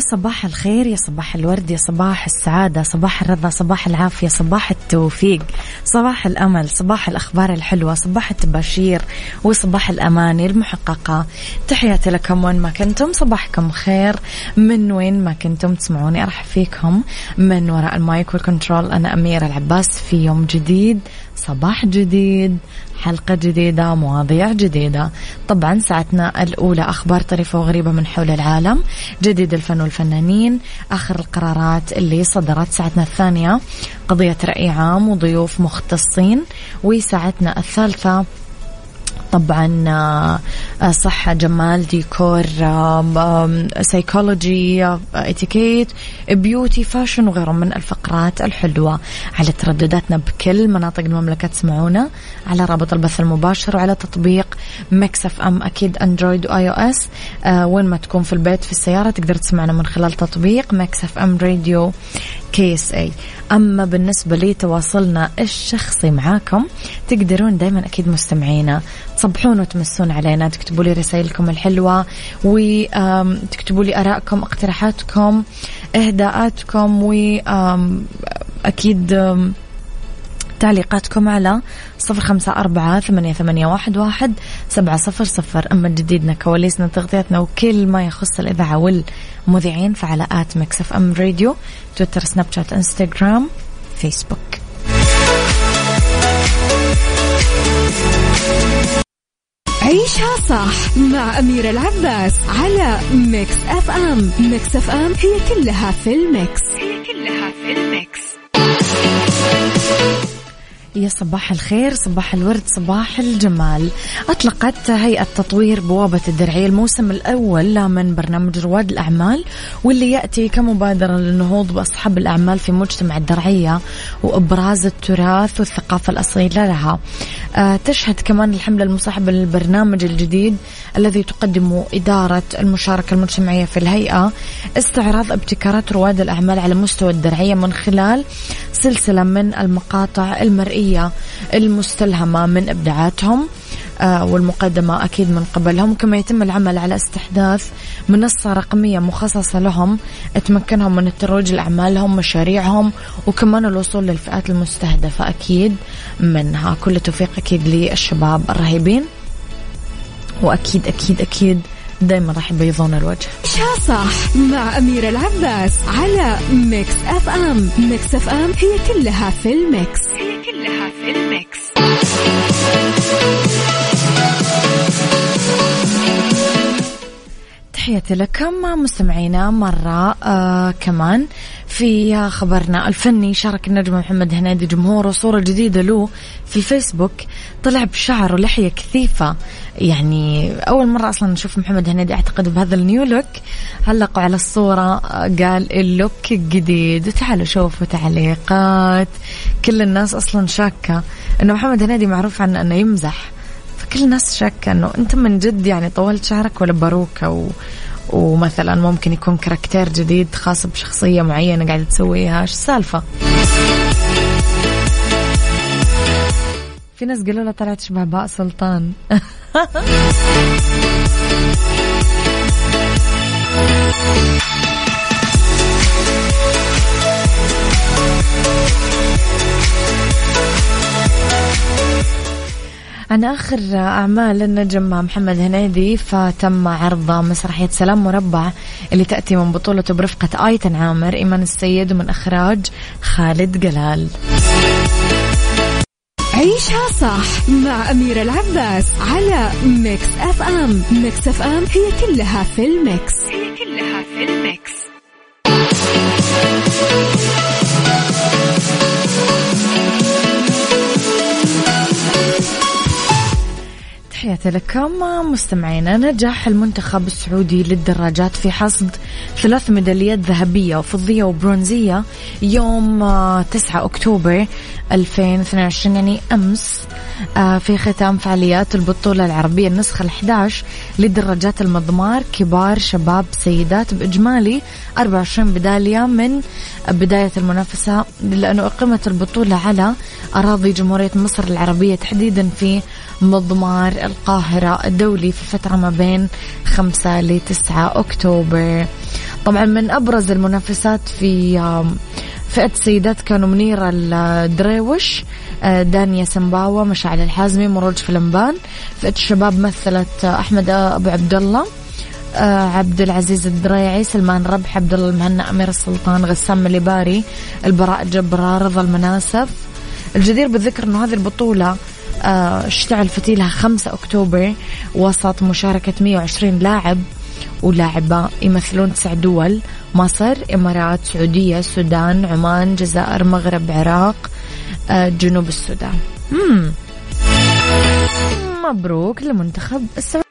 يا صباح الخير يا صباح الورد يا صباح السعادة صباح الرضا صباح العافية صباح التوفيق صباح الأمل صباح الأخبار الحلوة صباح التباشير وصباح الأماني المحققة. تحياتي لكم وين ما كنتم صباحكم خير. من وين ما كنتم تسمعوني أرحب فيكم من وراء المايك وال control. أنا أميرة العباس في يوم جديد صباح جديد. حلقة جديدة مواضيع جديدة. طبعا ساعتنا الأولى أخبار طريفة وغريبة من حول العالم. جديد الفن والفنانين آخر القرارات اللي صدرت ساعتنا الثانية. قضية رأي عام وضيوف مختصين. وساعتنا الثالثة طبعا آه، صحة جمال ديكور سيكولوجي اتيكيت beauty fashion وغيرهم من الفقرات الحلوة. على تردداتنا بكل مناطق المملكة تسمعونا على رابط البث المباشر وعلى تطبيق Mix FM أكيد Android و iOS. آه، وين ما تكون في البيت في السيارة تقدر تسمعنا من خلال تطبيق Mix FM Radio KSA. أما بالنسبة لي تواصلنا الشخصي معاكم تقدرون دائما أكيد مستمعينا تصبحون وتمسون علينا تكتبوا لي رسائلكم الحلوة وتكتبوا لي آرائكم اقتراحاتكم إهداءاتكم واكيد تعليقاتكم على صفر خمسة أربعة ثمانية, ثمانية واحد, واحد سبعة صفر صفر. أما جديدنا كواليسنا تغطيتنا وكل ما يخص الإذاعة والمذيعين فعلى at Mix FM Radio Twitter Snapchat Instagram Facebook. عيشها صح مع أميرة العباس على Mix FM. Mix FM هي كلها في ال mix. هي كلها في الميكس. يا صباح الخير صباح الورد صباح الجمال. أطلقت هيئة تطوير بوابة الدرعية الموسم الأول من برنامج رواد الأعمال واللي يأتي كمبادرة للنهوض بأصحاب الأعمال في مجتمع الدرعية وإبراز التراث والثقافة الأصيلة لها. آه تشهد كمان الحملة المصاحبة للبرنامج الجديد الذي تقدمه إدارة المشاركة المجتمعية في الهيئة. استعراض ابتكارات رواد الأعمال على مستوى الدرعية من خلال سلسلة من المقاطع المرئية المستلهمة من إبداعاتهم آه، والمقدمة أكيد من قبلهم كما يتم العمل على استحداث منصة رقمية مخصصة لهم تمكنهم من الترويج لأعمالهم مشاريعهم وكمان الوصول للفئات المستهدفة أكيد منها. كل توفيق أكيد للشباب الرهيبين وأكيد أكيد أكيد دايما راح يبيضون الوجه. عيشها صح مع أميرة العباس على Mix FM. Mix FM هي كلها في ال mix. هي كلها في ال mix. تحياتي لكم مستمعينا مرة آه كمان في خبرنا الفني شارك النجم محمد هنيدي جمهوره صورة جديدة له في الفيسبوك. طلع بشعر ولحية كثيفة. يعني أول مرة أصلا نشوف محمد هنيدي أعتقد بهذا ال new look. علقوا على الصورة قال ال look الجديد وتعالوا شوفوا تعليقات. كل الناس أصلا شاكة أنه محمد هنيدي معروف عنه أنه يمزح. فكل الناس شاكة أنه أنت من جد يعني طولت شعرك ولا باروكة و... ومثلا ممكن يكون character جديد خاص بشخصية معينة قاعدة تسويها. إيش السالفة؟ في ناس قالوا له طلعت شبه باء سلطان. عن آخر أعمال النجم محمد هنيدي فتم عرض مسرحية سلام مربع اللي تأتي من بطولته برفقة آيتن عامر إيمان السيد ومن إخراج خالد جلال. عيشها صح مع أميرة العباس على Mix FM. Mix FM هي كلها في ال mix. هي كلها في ال mix. تحياتي لكم مستمعينا نجح المنتخب السعودي للدراجات في حصد ثلاث ميداليات ذهبية وفضية وبرونزية يوم 9 أكتوبر 2022 يعني أمس. آه، في ختام فعاليات البطولة العربية النسخة ال11 لدراجات المضمار كبار شباب سيدات بإجمالي 24 بدالية من بداية المنافسة لأنه أقيمت البطولة على أراضي جمهورية مصر العربية تحديدا في مضمار القاهرة الدولي في فترة ما بين 5 ل 9 أكتوبر. طبعا من أبرز المنافسات في فئة السيدات كانوا منيرة الدريوش آه، دانيا سمباوة مشاعل الحازمي مروج فلمبان. فئة الشباب مثلت أحمد أبو عبد الله آه، عبد العزيز الدريعي سلمان ربح عبد الله المهنا أمير السلطان غسام مليباري البراء جبرار رضا المناسف الجدير بالذكر أنه هذه البطولة آه، اشتعل فتيلها 5 أكتوبر وسط مشاركة 120 لاعب. ولاعبة يمثلون تسع دول مصر إمارات سعودية السودان عمان جزائر مغرب عراق آه، جنوب السودان. مبروك لمنتخب السعودية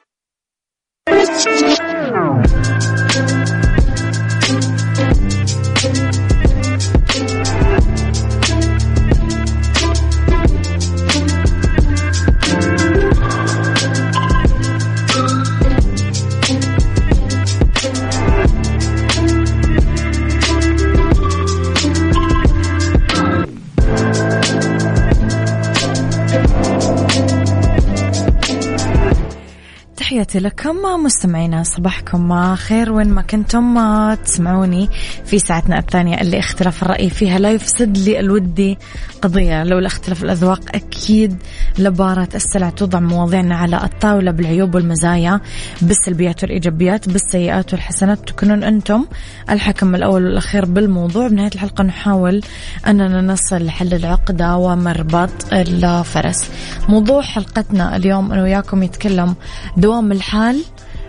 تحياتي لكم مستمعينا صباحكم خير وين ما كنتم تسمعوني في ساعتنا الثانية اللي اختلاف الرأي فيها لا يفسد لي الودي قضية. لولا اختلاف الأذواق أكيد لبارة السلع توضع مواضيعنا على الطاولة بالعيوب والمزايا بالسلبيات والإيجابيات بالسيئات والحسنات. تكونون أنتم الحكم الأول والأخير بالموضوع. بنهاية الحلقة نحاول أننا نصل لحل العقدة ومربط الفرس موضوع حلقتنا اليوم أنا وياكم يتكلم دوام الحال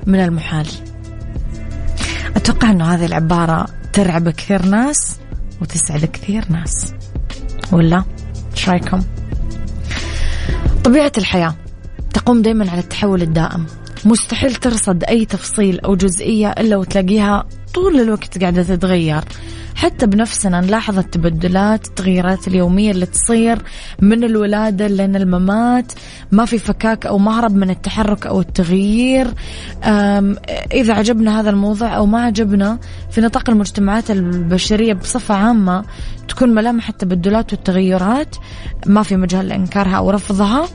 من المحال. أتوقع أنه هذه العبارة ترعب كثير ناس وتسعد كثير ناس. ولا؟ إيش رأيكم؟ طبيعة الحياة تقوم دائما على التحول الدائم. مستحيل ترصد أي تفصيل أو جزئية إلا وتلاقيها طول الوقت قاعدة تتغير. حتى بنفسنا نلاحظ التبدلات التغييرات اليومية اللي تصير من الولادة لين الممات. ما في فكاك أو مهرب من التحرك أو التغيير. إذا عجبنا هذا الموضوع أو ما عجبنا في نطاق المجتمعات البشرية بصفة عامة تكون ملامح التبدلات والتغيرات. ما في مجال لإنكارها أو رفضها.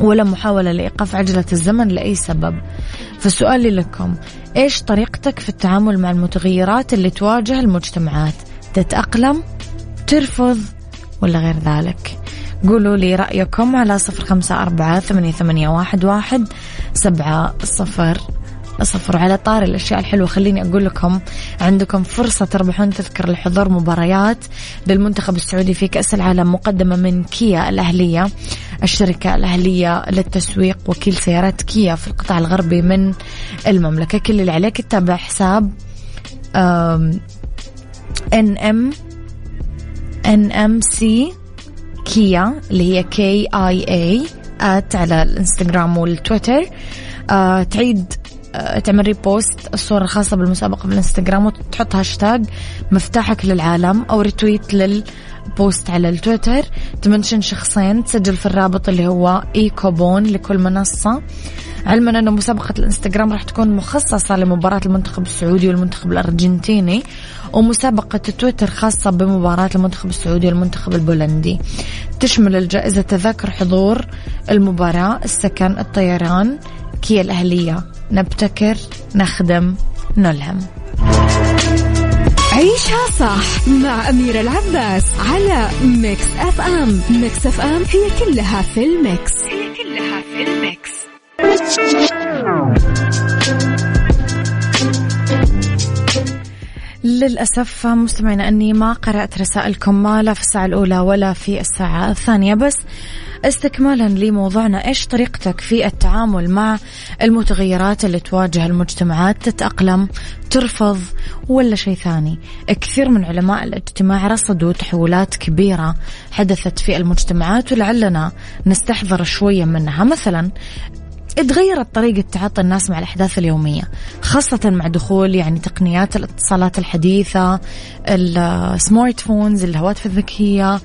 ولا محاولة لإيقاف عجلة الزمن لأي سبب. فسؤالي لكم إيش طريقتك في التعامل مع المتغيرات اللي تواجه المجتمعات؟ تتأقلم ترفض ولا غير ذلك؟ قولوا لي رأيكم على صفر خمسة أربعة ثمانية, واحد سبعة صفر. صفر على طار الأشياء الحلوة. خليني أقول لكم عندكم فرصة تربحون تذكر لحضور مباريات للمنتخب السعودي في كأس العالم مقدمة من كيا الأهلية الشركة الأهلية للتسويق وكيل سيارات كيا في القطاع الغربي من المملكة. كل اللي عليك تتابع حساب ان ام ان ام سي كيا اللي هي كي اي اي ات على الإنستغرام والتويتر. آه تعيد تعمل ريبوست الصورة الخاصة بالمسابقة في الانستغرام وتحط هاشتاج مفتاحك للعالم أو ريتويت للبوست على التويتر. تمنشن شخصين تسجل في الرابط اللي هو إيكوبون لكل منصة. علما أنه مسابقة الإنستغرام راح تكون مخصصة لمباراة المنتخب السعودي والمنتخب الأرجنتيني ومسابقة تويتر خاصة بمباراة المنتخب السعودي والمنتخب البولندي. تشمل الجائزة تذاكر حضور المباراة السكن الطيران كيا الأهلية. نبتكر نخدم نلهم. عيشها صح مع أميرة العباس على Mix FM. Mix FM هي كلها في ال mix. هي كلها للأسف مستمعينا أني ما قرأت رسائلكم ما لا في الساعة الأولى ولا في الساعة الثانية بس استكمالا لموضوعنا إيش طريقتك في التعامل مع المتغيرات اللي تواجه المجتمعات؟ تتأقلم ترفض ولا شيء ثاني؟ كثير من علماء الاجتماع رصدوا تحولات كبيرة حدثت في المجتمعات ولعلنا نستحضر شوية منها. مثلا تغيرت طريقة تعاطي الناس مع الأحداث اليومية خاصة مع دخول يعني تقنيات الاتصالات الحديثة ال smart phones الهواتف الذكية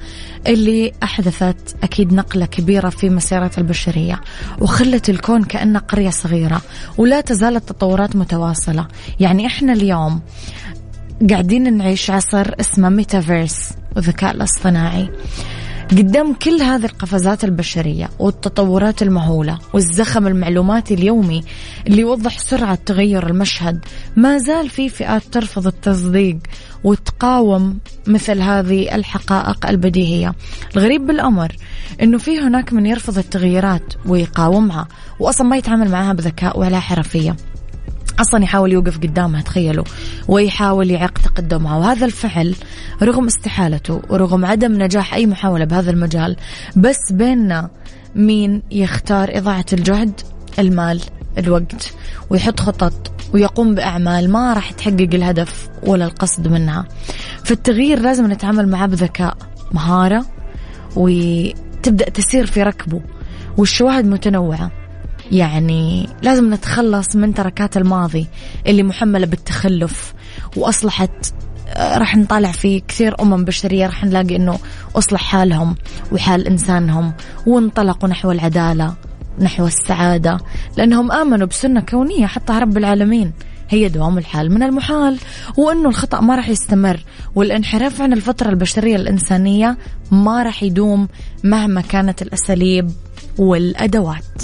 اللي أحدثت أكيد نقلة كبيرة في مسيرة البشرية وخلت الكون كأنه قرية صغيرة ولا تزال التطورات متواصلة. يعني إحنا اليوم قاعدين نعيش عصر اسمه ميتافيرس والذكاء الاصطناعي. قدام كل هذه القفزات البشرية والتطورات المهولة والزخم المعلوماتي اليومي اللي يوضح سرعة تغير المشهد ما زال في فئات ترفض التصديق وتقاوم مثل هذه الحقائق البديهية. الغريب بالأمر أنه في هناك من يرفض التغييرات ويقاومها وأصلا ما يتعامل معها بذكاء ولا حرفية. أصلا يحاول يوقف قدامها تخيلوا. ويحاول يعيق تقدمها. وهذا الفعل رغم استحالته ورغم عدم نجاح أي محاولة بهذا المجال بس بيننا مين يختار إضاعة الجهد المال الوقت ويحط خطط ويقوم بأعمال ما راح تحقق الهدف ولا القصد منها. فالتغيير لازم نتعامل معه بذكاء مهارة وتبدأ تسير في ركبه والشواهد متنوعة. يعني لازم نتخلص من تركات الماضي اللي محملة بالتخلف وأصلحت آه، راح نطالع في كثير أمم بشرية راح نلاقي أنه أصلح حالهم وحال إنسانهم وانطلقوا نحو العدالة نحو السعادة لأنهم آمنوا بسنة كونية حطها رب العالمين. هي دوام الحال من المحال وأنه الخطأ ما راح يستمر والانحراف عن الفطرة البشرية الإنسانية ما راح يدوم مهما كانت الأساليب والأدوات.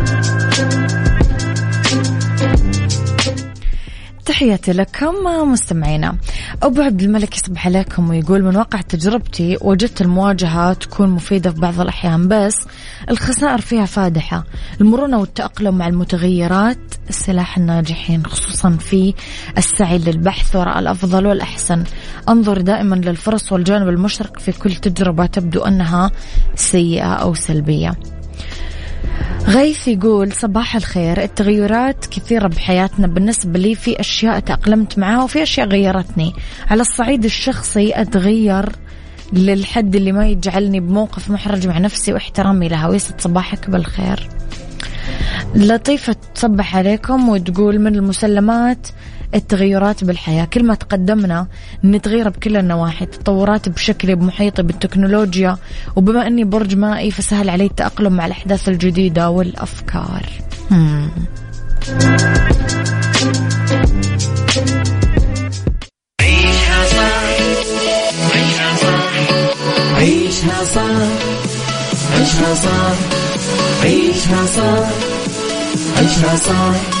تحياتي لكم مستمعينا. أبو عبد الملك يصبح عليكم ويقول من واقع تجربتي وجدت المواجهة تكون مفيدة في بعض الأحيان بس الخسائر فيها فادحة. المرونة والتأقلم مع المتغيرات سلاح الناجحين خصوصا في السعي للبحث وراء الأفضل والأحسن. أنظر دائما للفرص والجانب المشرق في كل تجربة تبدو أنها سيئة أو سلبية. غيث يقول صباح الخير. التغيرات كثيرة بحياتنا بالنسبة لي في أشياء تأقلمت معها وفي أشياء غيرتني. على الصعيد الشخصي أتغير للحد اللي ما يجعلني بموقف محرج مع نفسي واحترامي لها. ويسعد صباحك بالخير. لطيفة تصبح عليكم وتقول من المسلمات التغيرات بالحياة. كل ما تقدمنا نتغير بكل النواحي تطورات بشكلي بمحيطي بالتكنولوجيا. وبما أني برج مائي فسهل علي التأقلم مع الأحداث الجديدة والأفكار. عيشها عيشها صح عيشها صح عيشها صح عيشها صح عيشها صح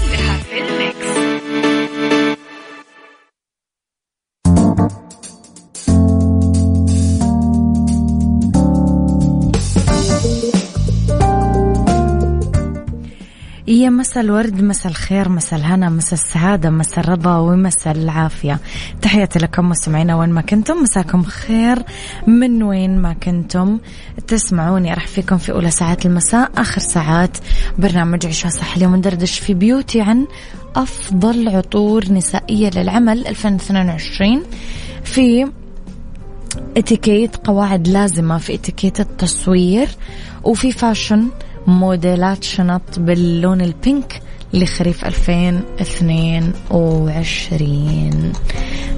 يا مسا الورد مسا الخير مسا الهنا مسا السعادة مسا الرضا ومسا العافية. تحياتي لكم مستمعينا وين ما كنتم. مساكم خير من وين ما كنتم تسمعوني. راح فيكم في أولى ساعات المساء آخر ساعات برنامج عشاء صح اليوم ندردش في بيوتي عن أفضل عطور نسائية للعمل 2022 في اتيكيت قواعد لازمة في اتيكيت التصوير وفي فاشن موديلات شنط باللون البينك لخريف 2022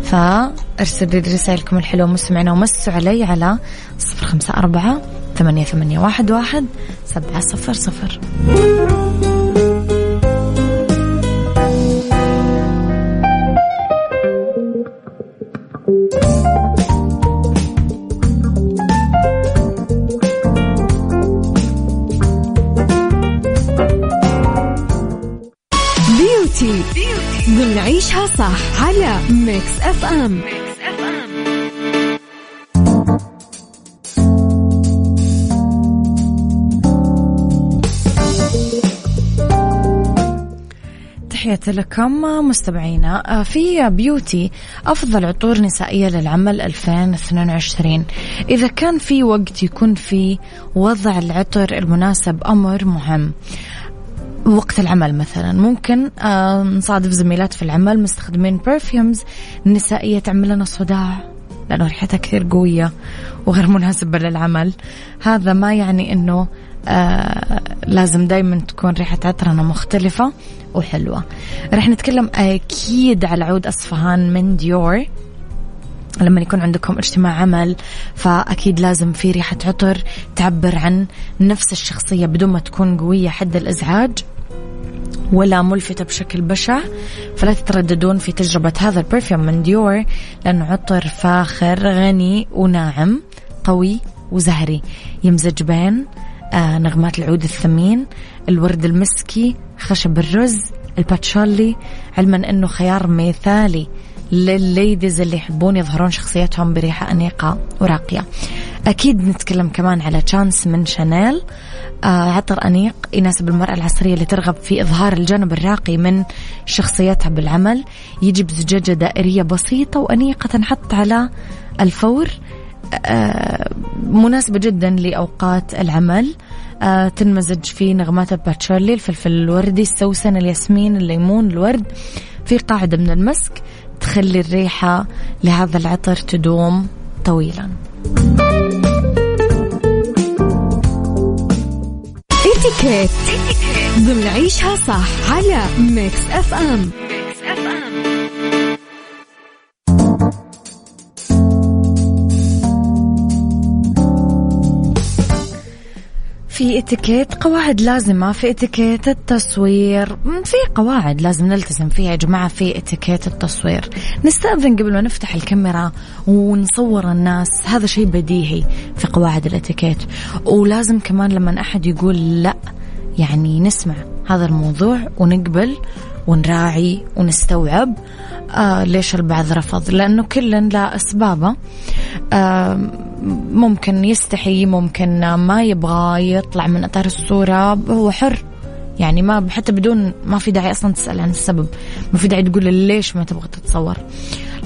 فارسلوا لي رسائلكم الحلوة مستمعينا ومسوا علي على صفر خمسة أربعة ثمانية, ثمانية واحد, واحد سبعة صفر صفر. عيشها صح على Mix FM تحياتي لكم مستمعينا. آه، في beauty أفضل عطور نسائية للعمل 2022 إذا كان في وقت يكون في وضع العطر المناسب أمر مهم. وقت العمل مثلا. ممكن نصادف زميلات في العمل مستخدمين perfumes نسائية تعمل لنا صداع لأنه ريحتها كثير قوية وغير مناسبة للعمل. هذا ما يعني أنه آه لازم دايما تكون ريحة عطرنا مختلفة وحلوة. رح نتكلم أكيد على عود أصفهان من ديور لما يكون عندكم اجتماع عمل فأكيد لازم في ريحة عطر تعبر عن نفس الشخصية بدون ما تكون قوية حد الإزعاج. ولا ملفتة بشكل بشع فلا تترددون في تجربة هذا ال perfume من ديور لأنه عطر فاخر غني وناعم قوي وزهري. يمزج بين آه نغمات العود الثمين الورد المسكي خشب الأرز الباتشولي علما أنه خيار مثالي للل ladies اللي يحبون يظهرون شخصيتهم بريحة أنيقة وراقية. أكيد نتكلم كمان على Chance من Chanel عطر أنيق يناسب المرأة العصرية اللي ترغب في إظهار الجانب الراقي من شخصيتها بالعمل. يجي بزجاجة دائرية بسيطة وأنيقة تنحط على الفور آه مناسبة جدا لأوقات العمل. آه تنمزج في نغمات الباتشولي الفلفل الوردي السوسن الياسمين الليمون الورد. في قاعدة من المسك تخلي الريحة لهذا العطر تدوم طويلا. اتيكيت ضمن عيشها صح على Mix FM في اتيكيت قواعد لازمة في اتيكيت التصوير. في قواعد لازم نلتزم فيها يا جماعة في اتيكيت التصوير. نستأذن قبل ما نفتح الكاميرا ونصور الناس. هذا شيء بديهي في قواعد الاتيكيت. ولازم كمان لما أحد يقول لا يعني نسمع هذا الموضوع ونقبل ونراعي ونستوعب آه ليش البعض رفض. لأنه كل لا أسبابه. آه ممكن يستحي ممكن ما يبغى يطلع من إطار الصورة. هو حر يعني ما حتى بدون ما في داعي أصلا تسأل عن السبب. ما في داعي تقول ليش ما تبغى تتصور.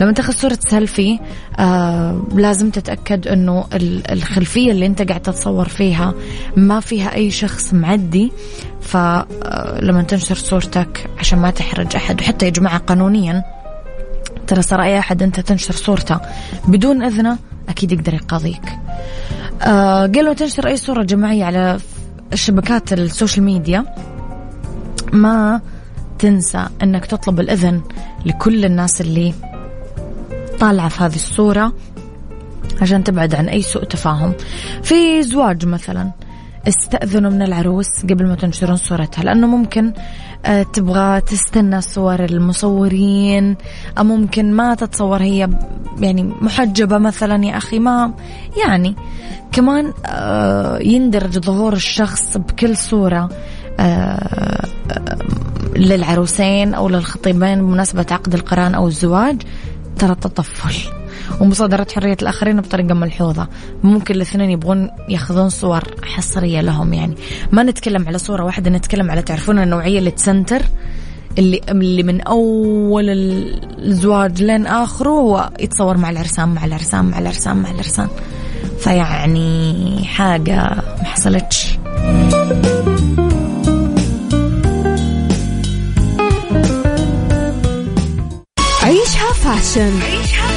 لما تاخذ صورة سيلفي آه لازم تتأكد إنه الخلفية اللي أنت قاعد تتصور فيها ما فيها أي شخص معدي. فلما تنشر صورتك عشان ما تحرج أحد وحتى يا جماعة قانونيا ترى صار أي أحد أنت تنشر صورته بدون إذنه أكيد يقدر يقاضيك. آه قبل لا تنشر أي صورة جماعية على شبكات ال social media. ما تنسى إنك تطلب الإذن لكل الناس اللي طالعة في هذه الصورة عشان تبعد عن أي سوء تفاهم. في زواج مثلا. استأذنوا من العروس قبل ما تنشرون صورتها لأنه ممكن آه، تبغى تستنى صور المصورين أو ممكن ما تتصور هي يعني محجبة مثلا يا أخي ما يعني كمان آه، يندرج ظهور الشخص بكل صورة آه، للعروسين أو للخطيبين بمناسبة عقد القران أو الزواج ترى تطفل. ومصادرة حرية الآخرين بطريقة ملحوظة. ممكن الاثنين يبغون ياخذون صور حصرية لهم يعني. ما نتكلم على صورة واحدة نتكلم على تعرفون النوعية اللي تسنتر اللي اللي من أول الزواج لين آخره هو يتصور مع العرسان مع العرسان مع العرسان مع العرسان. فيعني حاجة ما حصلتش. عيشها fashion. عيشها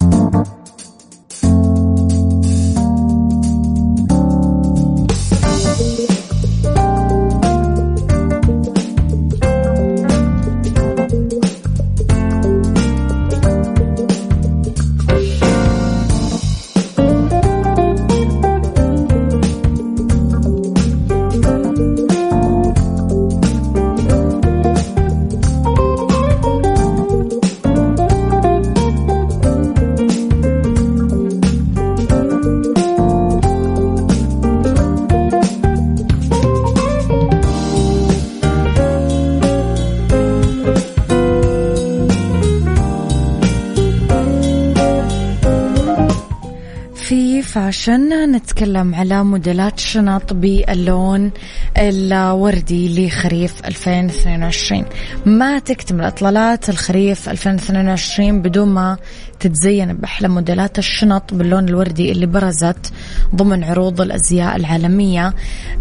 نتكلم على موديلات شنط باللون الوردي لخريف 2022 ما تكتمل اطلالات الخريف 2022 بدون ما تتزين بأحلى موديلات الشنط باللون الوردي اللي برزت ضمن عروض الأزياء العالمية.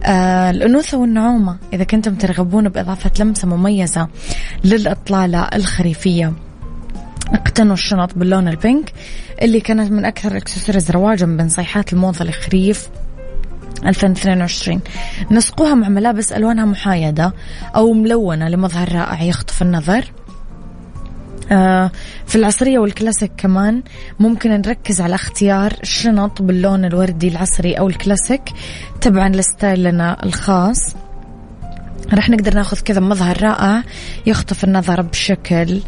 آه الأنوثة والنعومة إذا كنتم ترغبون بإضافة لمسة مميزة للإطلالة الخريفية. اقتنوا الشنط باللون البينك اللي كانت من أكثر الإكسسوارز رواجا بين صيحات الموضة لخريف 2022 نسقوها مع ملابس ألوانها محايدة أو ملونة لمظهر رائع يخطف النظر. آه في العصرية والكلاسيك كمان ممكن نركز على اختيار شنط باللون الوردي العصري أو الكلاسيك تبعا ل style نا الخاص. راح نقدر ناخذ كذا مظهر رائع يخطف النظر بشكل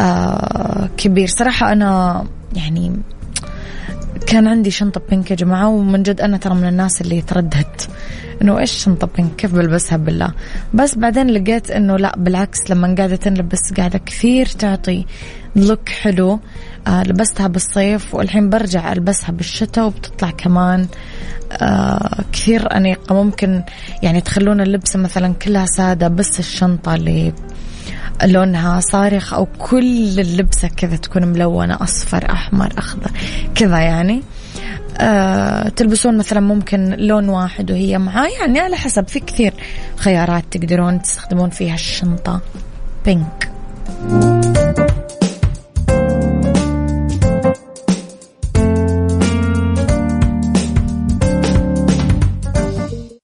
آه كبير. صراحة أنا يعني كان عندي شنطة بينك يا جماعة ومن جد أنا ترى من الناس اللي ترددت إنه إيش شنطة بينك؟ كيف بلبسها؟ بالله. بس بعدين لقيت إنه لا بالعكس لما قاعدة تنلبس قاعدة كثير تعطي لوك حلو. آه لبستها بالصيف والحين برجع ألبسها بالشتاء وبتطلع كمان آه كثير أنيقة. ممكن يعني تخلون اللبسة مثلا كلها سادة بس الشنطة اللي لونها صارخ أو كل اللبسة كذا تكون ملونة أصفر أحمر أخضر كذا يعني. آه تلبسون مثلا ممكن لون واحد وهي معاه يعني على حسب في كثير خيارات تقدرون تستخدمون فيها الشنطة. بينك